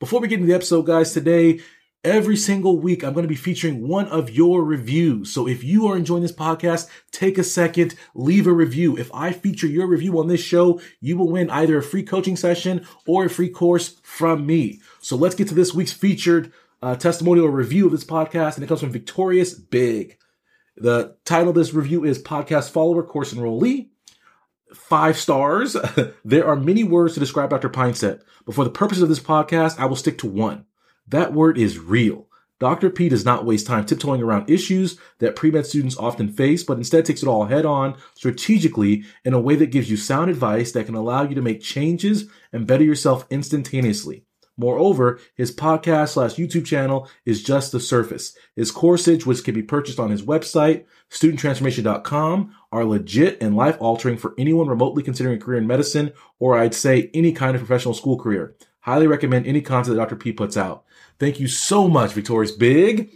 Before we get into the episode, guys, today, every single week, I'm going to be featuring one of your reviews. So if you are enjoying this podcast, take a second, leave a review. If I feature your review on this show, you will win either a free coaching session or a free course from me. So let's get to this week's featured uh, testimonial review of this podcast, and it comes from Victorious Big. The title of this review is Podcast Follower Course Enrollee five stars. there are many words to describe Dr. Pinesett, but for the purpose of this podcast, I will stick to one. That word is real. Dr. P does not waste time tiptoeing around issues that pre-med students often face, but instead takes it all head on strategically in a way that gives you sound advice that can allow you to make changes and better yourself instantaneously. Moreover, his podcast slash YouTube channel is just the surface. His coursage, which can be purchased on his website, studenttransformation.com, are legit and life altering for anyone remotely considering a career in medicine, or I'd say any kind of professional school career. Highly recommend any content that Dr. P puts out. Thank you so much, Victorious Big.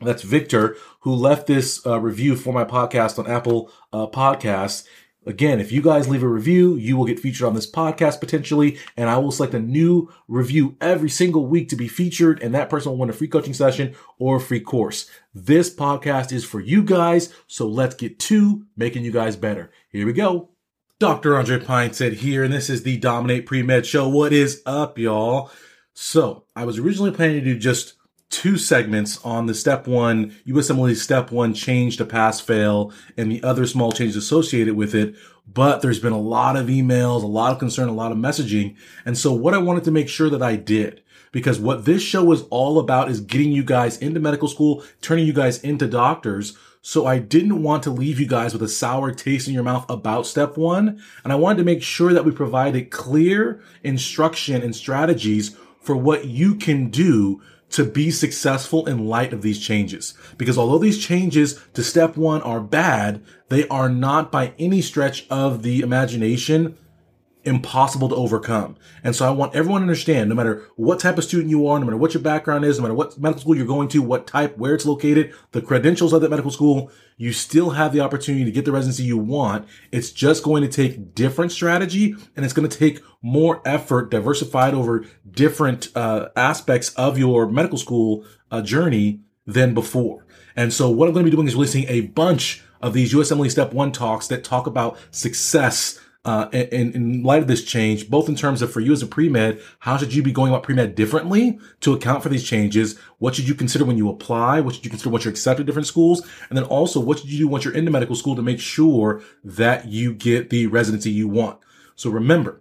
That's Victor, who left this uh, review for my podcast on Apple uh, Podcasts. Again, if you guys leave a review, you will get featured on this podcast potentially, and I will select a new review every single week to be featured, and that person will win a free coaching session or a free course. This podcast is for you guys, so let's get to making you guys better. Here we go. Dr. Andre Pinesett here, and this is the Dominate Pre-Med Show. What is up, y'all? So, I was originally planning to do just two segments on the step one, USMLE step one change to pass fail and the other small changes associated with it. But there's been a lot of emails, a lot of concern, a lot of messaging. And so what I wanted to make sure that I did, because what this show is all about is getting you guys into medical school, turning you guys into doctors. So I didn't want to leave you guys with a sour taste in your mouth about step one. And I wanted to make sure that we provided clear instruction and strategies for what you can do to be successful in light of these changes. Because although these changes to step one are bad, they are not by any stretch of the imagination impossible to overcome. And so I want everyone to understand, no matter what type of student you are, no matter what your background is, no matter what medical school you're going to, what type, where it's located, the credentials of that medical school, you still have the opportunity to get the residency you want. It's just going to take different strategy and it's going to take more effort diversified over different uh, aspects of your medical school uh, journey than before. And so what I'm going to be doing is releasing a bunch of these USMLE Step 1 talks that talk about success uh, in, in light of this change, both in terms of for you as a pre-med, how should you be going about pre-med differently to account for these changes? What should you consider when you apply? What should you consider once you're accepted at different schools? And then also, what should you do once you're into medical school to make sure that you get the residency you want? So remember,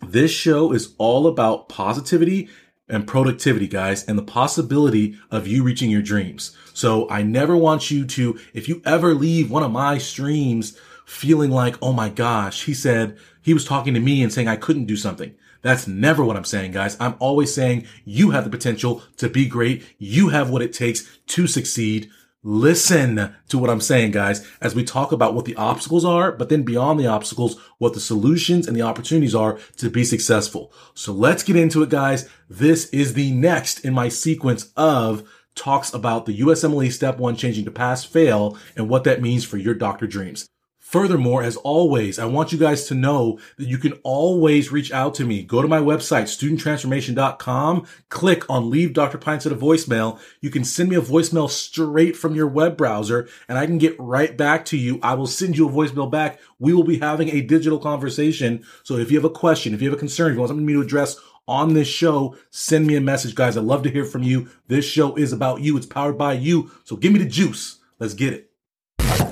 this show is all about positivity and productivity, guys, and the possibility of you reaching your dreams. So I never want you to, if you ever leave one of my streams feeling like, oh my gosh, he said he was talking to me and saying I couldn't do something. That's never what I'm saying, guys. I'm always saying you have the potential to be great. You have what it takes to succeed. Listen to what I'm saying, guys, as we talk about what the obstacles are, but then beyond the obstacles, what the solutions and the opportunities are to be successful. So let's get into it, guys. This is the next in my sequence of talks about the USMLE step one changing to pass fail and what that means for your doctor dreams. Furthermore, as always, I want you guys to know that you can always reach out to me. Go to my website, studenttransformation.com, click on leave Dr. Pinesett a voicemail. You can send me a voicemail straight from your web browser and I can get right back to you. I will send you a voicemail back. We will be having a digital conversation. So if you have a question, if you have a concern, if you want something me to address on this show, send me a message, guys. I'd love to hear from you. This show is about you. It's powered by you. So give me the juice. Let's get it.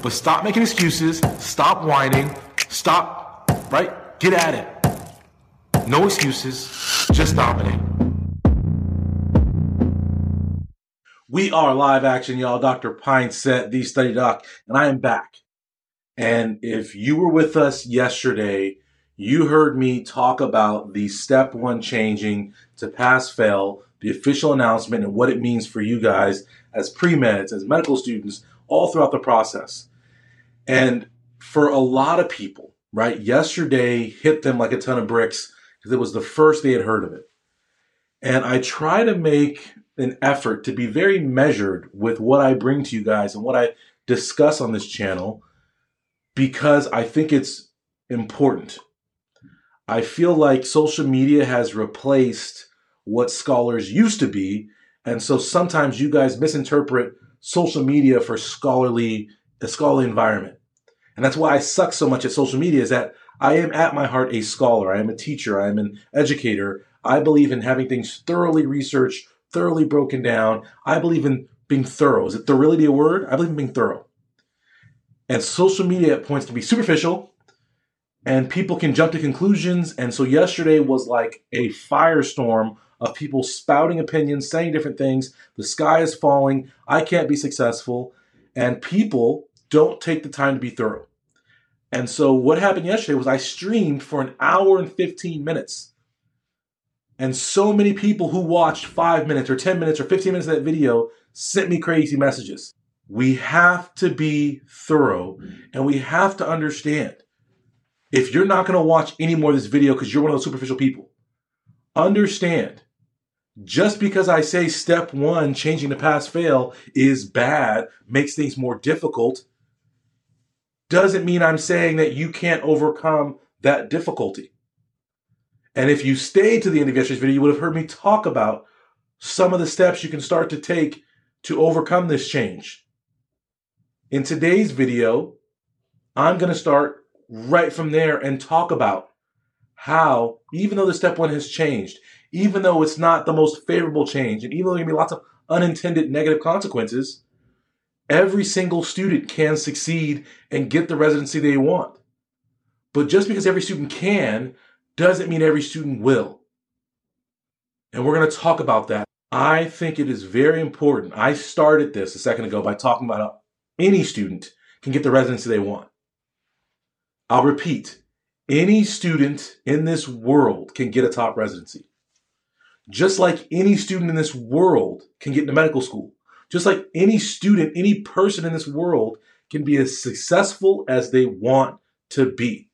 But stop making excuses, stop whining, stop, right? Get at it. No excuses, just dominate. We are live action, y'all. Dr. Pinesett, the study doc, and I am back. And if you were with us yesterday, you heard me talk about the step one changing to pass fail, the official announcement, and what it means for you guys as pre meds, as medical students, all throughout the process. And for a lot of people, right, yesterday hit them like a ton of bricks because it was the first they had heard of it. And I try to make an effort to be very measured with what I bring to you guys and what I discuss on this channel because I think it's important. I feel like social media has replaced what scholars used to be. And so sometimes you guys misinterpret social media for scholarly, a scholarly environment. And that's why I suck so much at social media is that I am at my heart a scholar. I am a teacher. I am an educator. I believe in having things thoroughly researched, thoroughly broken down. I believe in being thorough. Is it thoroughly a word? I believe in being thorough. And social media points can be superficial and people can jump to conclusions. And so yesterday was like a firestorm of people spouting opinions, saying different things. The sky is falling. I can't be successful. And people don't take the time to be thorough. And so what happened yesterday was I streamed for an hour and 15 minutes. And so many people who watched five minutes or 10 minutes or 15 minutes of that video sent me crazy messages. We have to be thorough and we have to understand if you're not going to watch any more of this video because you're one of those superficial people, understand just because I say step one, changing the pass fail, is bad, makes things more difficult, doesn't mean I'm saying that you can't overcome that difficulty. And if you stayed to the end of yesterday's video, you would have heard me talk about some of the steps you can start to take to overcome this change. In today's video, I'm going to start right from there and talk about how, even though the step one has changed, even though it's not the most favorable change, and even though there can be lots of unintended negative consequences, every single student can succeed and get the residency they want. But just because every student can doesn't mean every student will. And we're going to talk about that. I think it is very important. I started this a second ago by talking about how any student can get the residency they want. I'll repeat any student in this world can get a top residency. Just like any student in this world can get into medical school. Just like any student, any person in this world can be as successful as they want to be.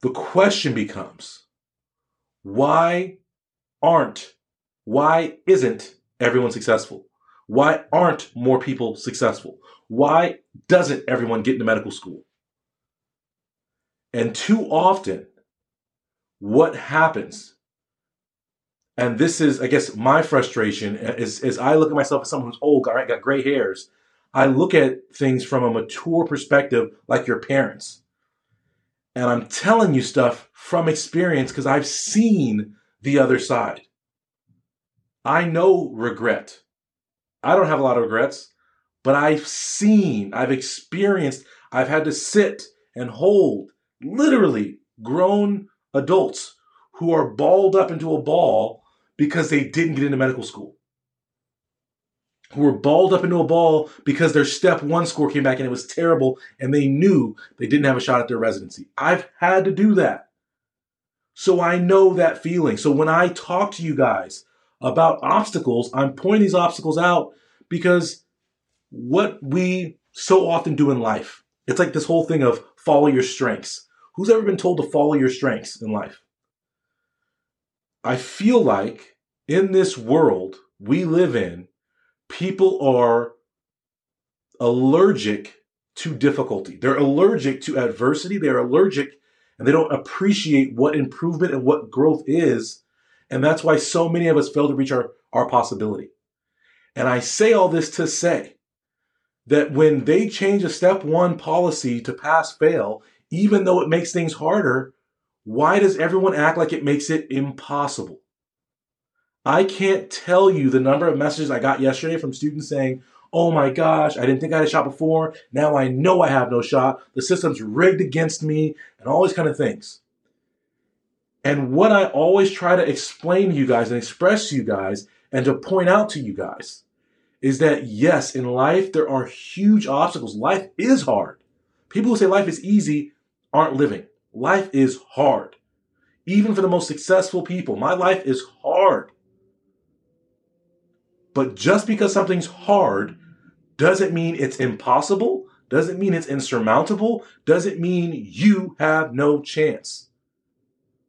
The question becomes why aren't, why isn't everyone successful? Why aren't more people successful? Why doesn't everyone get into medical school? And too often, what happens, and this is, I guess, my frustration, is, is I look at myself as someone who's old, got, got gray hairs. I look at things from a mature perspective, like your parents. And I'm telling you stuff from experience because I've seen the other side. I know regret. I don't have a lot of regrets, but I've seen, I've experienced, I've had to sit and hold literally grown adults who are balled up into a ball because they didn't get into medical school who were balled up into a ball because their step one score came back and it was terrible and they knew they didn't have a shot at their residency. I've had to do that. So I know that feeling. So when I talk to you guys about obstacles, I'm pointing these obstacles out because what we so often do in life, it's like this whole thing of follow your strengths. Who's ever been told to follow your strengths in life? I feel like in this world we live in, people are allergic to difficulty. They're allergic to adversity. They're allergic and they don't appreciate what improvement and what growth is. And that's why so many of us fail to reach our, our possibility. And I say all this to say that when they change a step one policy to pass fail, even though it makes things harder, why does everyone act like it makes it impossible? I can't tell you the number of messages I got yesterday from students saying, Oh my gosh, I didn't think I had a shot before. Now I know I have no shot. The system's rigged against me, and all these kind of things. And what I always try to explain to you guys and express to you guys and to point out to you guys is that yes, in life, there are huge obstacles. Life is hard. People who say life is easy aren't living. Life is hard. Even for the most successful people, my life is hard. But just because something's hard doesn't mean it's impossible, doesn't mean it's insurmountable, doesn't mean you have no chance.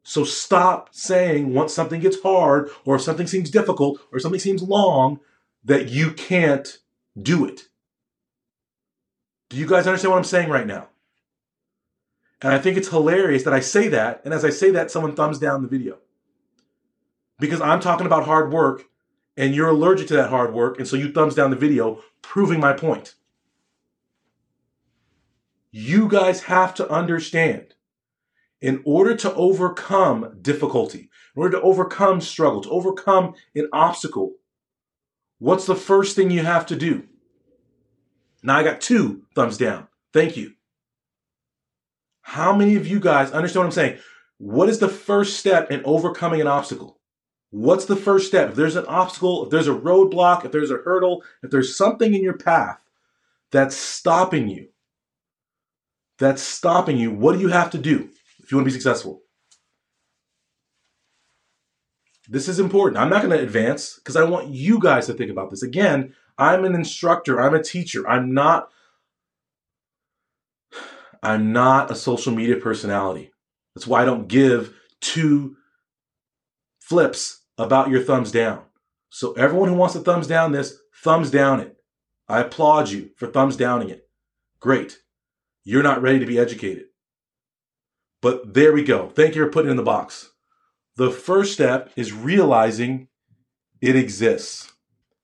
So stop saying once something gets hard or if something seems difficult or something seems long that you can't do it. Do you guys understand what I'm saying right now? And I think it's hilarious that I say that, and as I say that, someone thumbs down the video. because I'm talking about hard work and you're allergic to that hard work, and so you thumbs down the video, proving my point. You guys have to understand in order to overcome difficulty, in order to overcome struggle, to overcome an obstacle, what's the first thing you have to do? Now I got two thumbs down. Thank you. How many of you guys understand what I'm saying? What is the first step in overcoming an obstacle? What's the first step? If there's an obstacle, if there's a roadblock, if there's a hurdle, if there's something in your path that's stopping you, that's stopping you, what do you have to do if you want to be successful? This is important. I'm not going to advance because I want you guys to think about this. Again, I'm an instructor, I'm a teacher. I'm not I'm not a social media personality. That's why I don't give two flips about your thumbs down. So everyone who wants to thumbs down this, thumbs down it. I applaud you for thumbs downing it. Great. You're not ready to be educated. But there we go. Thank you for putting it in the box. The first step is realizing it exists.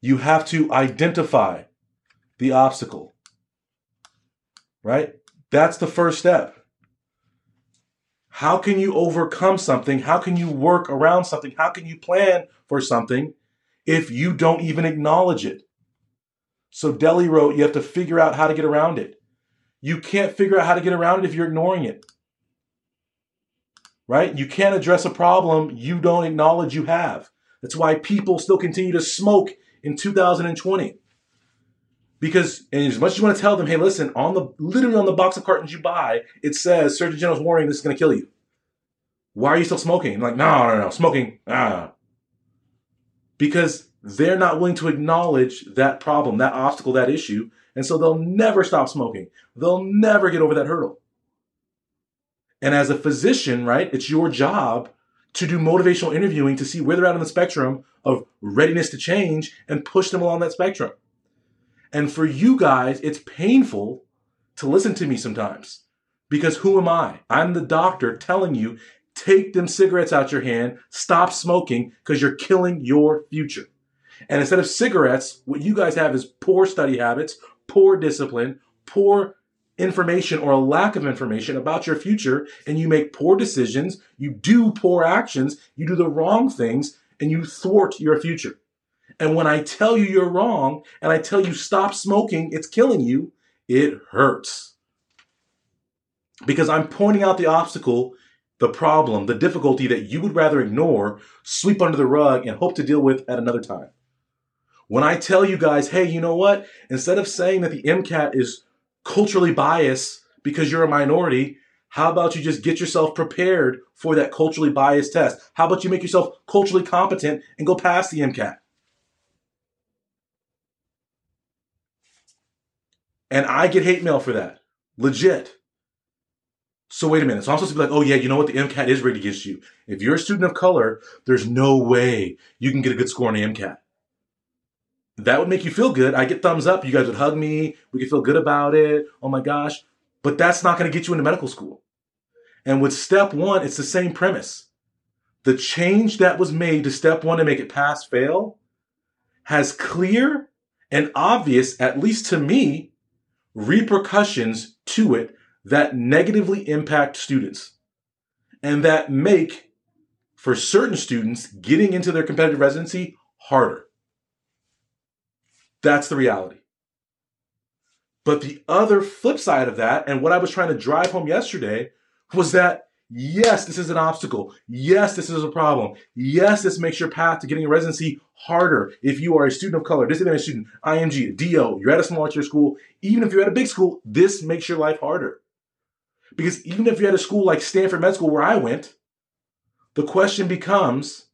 You have to identify the obstacle. Right? That's the first step. How can you overcome something? How can you work around something? How can you plan for something if you don't even acknowledge it? So Deli wrote, you have to figure out how to get around it. You can't figure out how to get around it if you're ignoring it. Right? You can't address a problem you don't acknowledge you have. That's why people still continue to smoke in 2020. Because as much as you want to tell them, hey, listen, on the literally on the box of cartons you buy, it says Surgeon General's warning, this is gonna kill you. Why are you still smoking? I'm like, no, no, no, smoking. Ah. Because they're not willing to acknowledge that problem, that obstacle, that issue. And so they'll never stop smoking. They'll never get over that hurdle. And as a physician, right, it's your job to do motivational interviewing to see where they're at on the spectrum of readiness to change and push them along that spectrum. And for you guys, it's painful to listen to me sometimes because who am I? I'm the doctor telling you, take them cigarettes out your hand, stop smoking because you're killing your future. And instead of cigarettes, what you guys have is poor study habits, poor discipline, poor information or a lack of information about your future, and you make poor decisions, you do poor actions, you do the wrong things, and you thwart your future. And when I tell you you're wrong and I tell you stop smoking, it's killing you, it hurts. Because I'm pointing out the obstacle, the problem, the difficulty that you would rather ignore, sweep under the rug, and hope to deal with at another time. When I tell you guys, hey, you know what? Instead of saying that the MCAT is culturally biased because you're a minority, how about you just get yourself prepared for that culturally biased test? How about you make yourself culturally competent and go past the MCAT? And I get hate mail for that. Legit. So wait a minute. So I'm supposed to be like, oh yeah, you know what? The MCAT is rigged against you. If you're a student of color, there's no way you can get a good score on the MCAT that would make you feel good. I get thumbs up. You guys would hug me. We could feel good about it. Oh my gosh. But that's not going to get you into medical school. And with step one, it's the same premise. The change that was made to step one to make it pass fail has clear and obvious, at least to me, repercussions to it that negatively impact students and that make, for certain students, getting into their competitive residency harder. That's the reality. But the other flip side of that, and what I was trying to drive home yesterday, was that yes, this is an obstacle. Yes, this is a problem. Yes, this makes your path to getting a residency harder if you are a student of color, disadvantaged student, IMG, DO, you're at a small tier school. Even if you're at a big school, this makes your life harder. Because even if you're at a school like Stanford Med School, where I went, the question becomes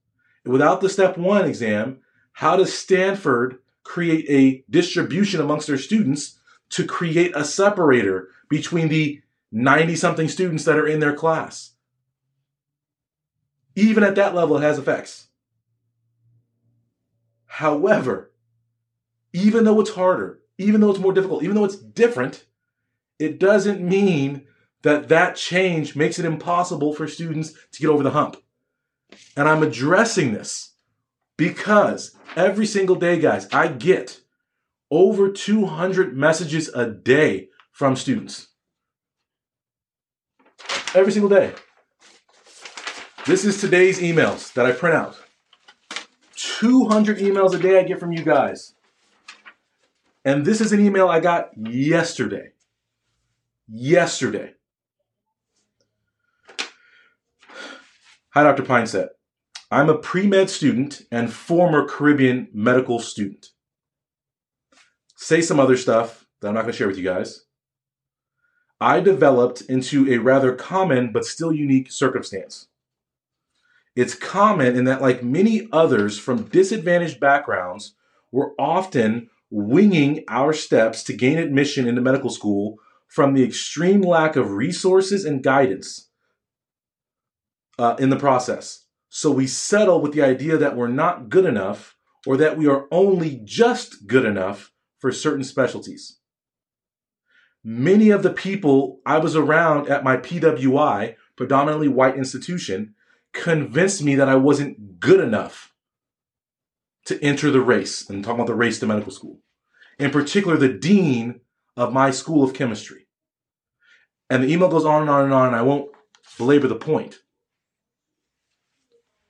without the step one exam, how does Stanford create a distribution amongst their students to create a separator between the 90 something students that are in their class. Even at that level, it has effects. However, even though it's harder, even though it's more difficult, even though it's different, it doesn't mean that that change makes it impossible for students to get over the hump. And I'm addressing this because every single day, guys, I get over 200 messages a day from students. Every single day. This is today's emails that I print out. 200 emails a day I get from you guys. And this is an email I got yesterday. Yesterday. Hi, Dr. Pinesett. I'm a pre med student and former Caribbean medical student. Say some other stuff that I'm not going to share with you guys. I developed into a rather common but still unique circumstance. It's common in that, like many others from disadvantaged backgrounds, we're often winging our steps to gain admission into medical school from the extreme lack of resources and guidance uh, in the process. So we settle with the idea that we're not good enough or that we are only just good enough for certain specialties. Many of the people I was around at my PWI, predominantly white institution, convinced me that I wasn't good enough to enter the race. And I'm talking about the race to medical school. In particular, the dean of my school of chemistry. And the email goes on and on and on, and I won't belabor the point.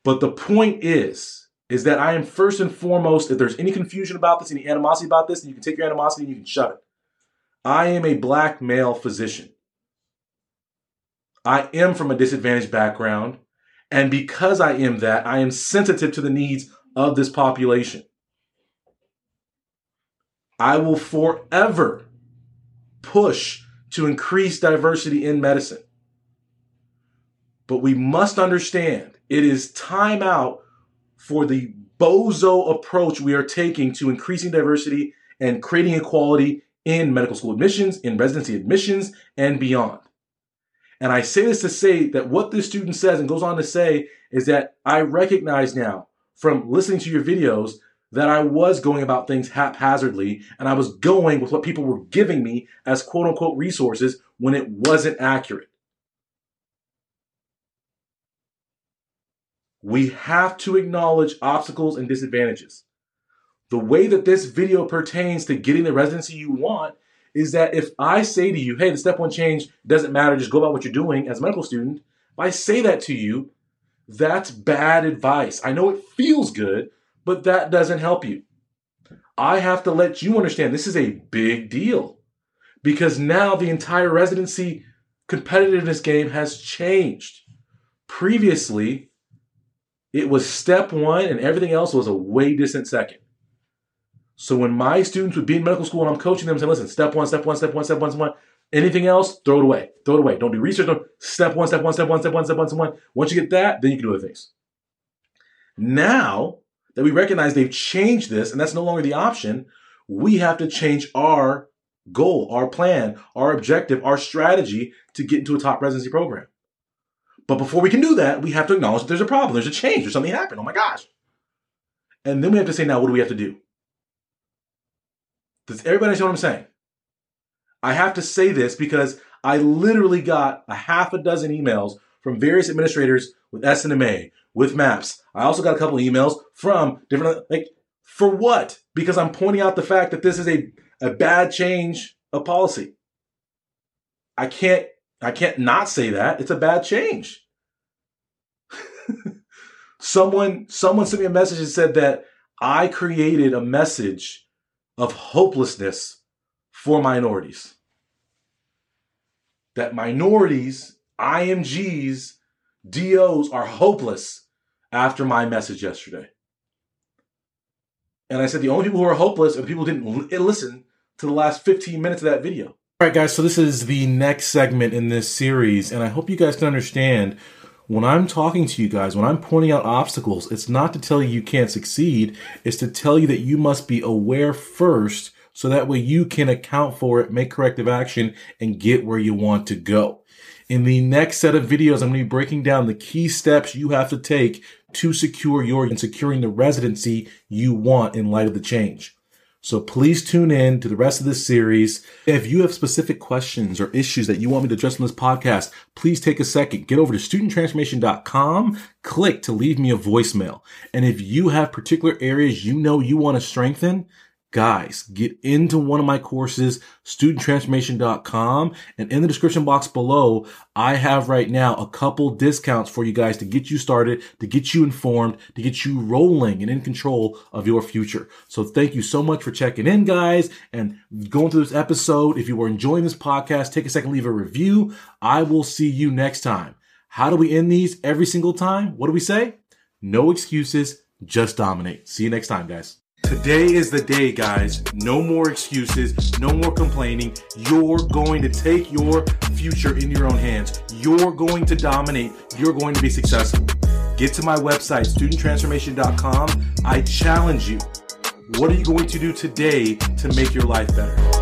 But the point is, is that I am first and foremost, if there's any confusion about this, any animosity about this, then you can take your animosity and you can shove it. I am a black male physician. I am from a disadvantaged background. And because I am that, I am sensitive to the needs of this population. I will forever push to increase diversity in medicine. But we must understand it is time out for the bozo approach we are taking to increasing diversity and creating equality in medical school admissions, in residency admissions, and beyond. And I say this to say that what this student says and goes on to say is that I recognize now from listening to your videos that I was going about things haphazardly and I was going with what people were giving me as quote unquote resources when it wasn't accurate. We have to acknowledge obstacles and disadvantages. The way that this video pertains to getting the residency you want is that if I say to you, hey, the step one change doesn't matter, just go about what you're doing as a medical student, if I say that to you, that's bad advice. I know it feels good, but that doesn't help you. I have to let you understand this is a big deal because now the entire residency competitiveness game has changed. Previously, it was step one and everything else was a way distant second. So when my students would be in medical school and I'm coaching them, saying, listen, step one, step one, step one, step one, step one, anything else, throw it away. Throw it away. Don't do research. Don't, step one, step one, step one, step one, step one, step one. Once you get that, then you can do other things. Now that we recognize they've changed this and that's no longer the option, we have to change our goal, our plan, our objective, our strategy to get into a top residency program. But before we can do that, we have to acknowledge that there's a problem, there's a change, there's something happened. Oh my gosh. And then we have to say, now, what do we have to do? Does everybody understand what I'm saying? I have to say this because I literally got a half a dozen emails from various administrators with SNMA, with MAPS. I also got a couple emails from different, like, for what? Because I'm pointing out the fact that this is a, a bad change of policy. I can't, I can't not say that. It's a bad change. someone, someone sent me a message and said that I created a message of hopelessness for minorities. That minorities, IMGs, DOs are hopeless after my message yesterday. And I said the only people who are hopeless are the people who didn't eh, listen to the last 15 minutes of that video. All right, guys, so this is the next segment in this series, and I hope you guys can understand when I'm talking to you guys, when I'm pointing out obstacles, it's not to tell you you can't succeed. It's to tell you that you must be aware first so that way you can account for it, make corrective action, and get where you want to go. In the next set of videos, I'm going to be breaking down the key steps you have to take to secure your and securing the residency you want in light of the change. So please tune in to the rest of this series. If you have specific questions or issues that you want me to address on this podcast, please take a second, get over to studenttransformation.com, click to leave me a voicemail. And if you have particular areas you know you want to strengthen, Guys, get into one of my courses, studenttransformation.com. And in the description box below, I have right now a couple discounts for you guys to get you started, to get you informed, to get you rolling and in control of your future. So thank you so much for checking in, guys, and going through this episode. If you were enjoying this podcast, take a second, leave a review. I will see you next time. How do we end these every single time? What do we say? No excuses, just dominate. See you next time, guys. Today is the day, guys. No more excuses, no more complaining. You're going to take your future in your own hands. You're going to dominate. You're going to be successful. Get to my website, studenttransformation.com. I challenge you. What are you going to do today to make your life better?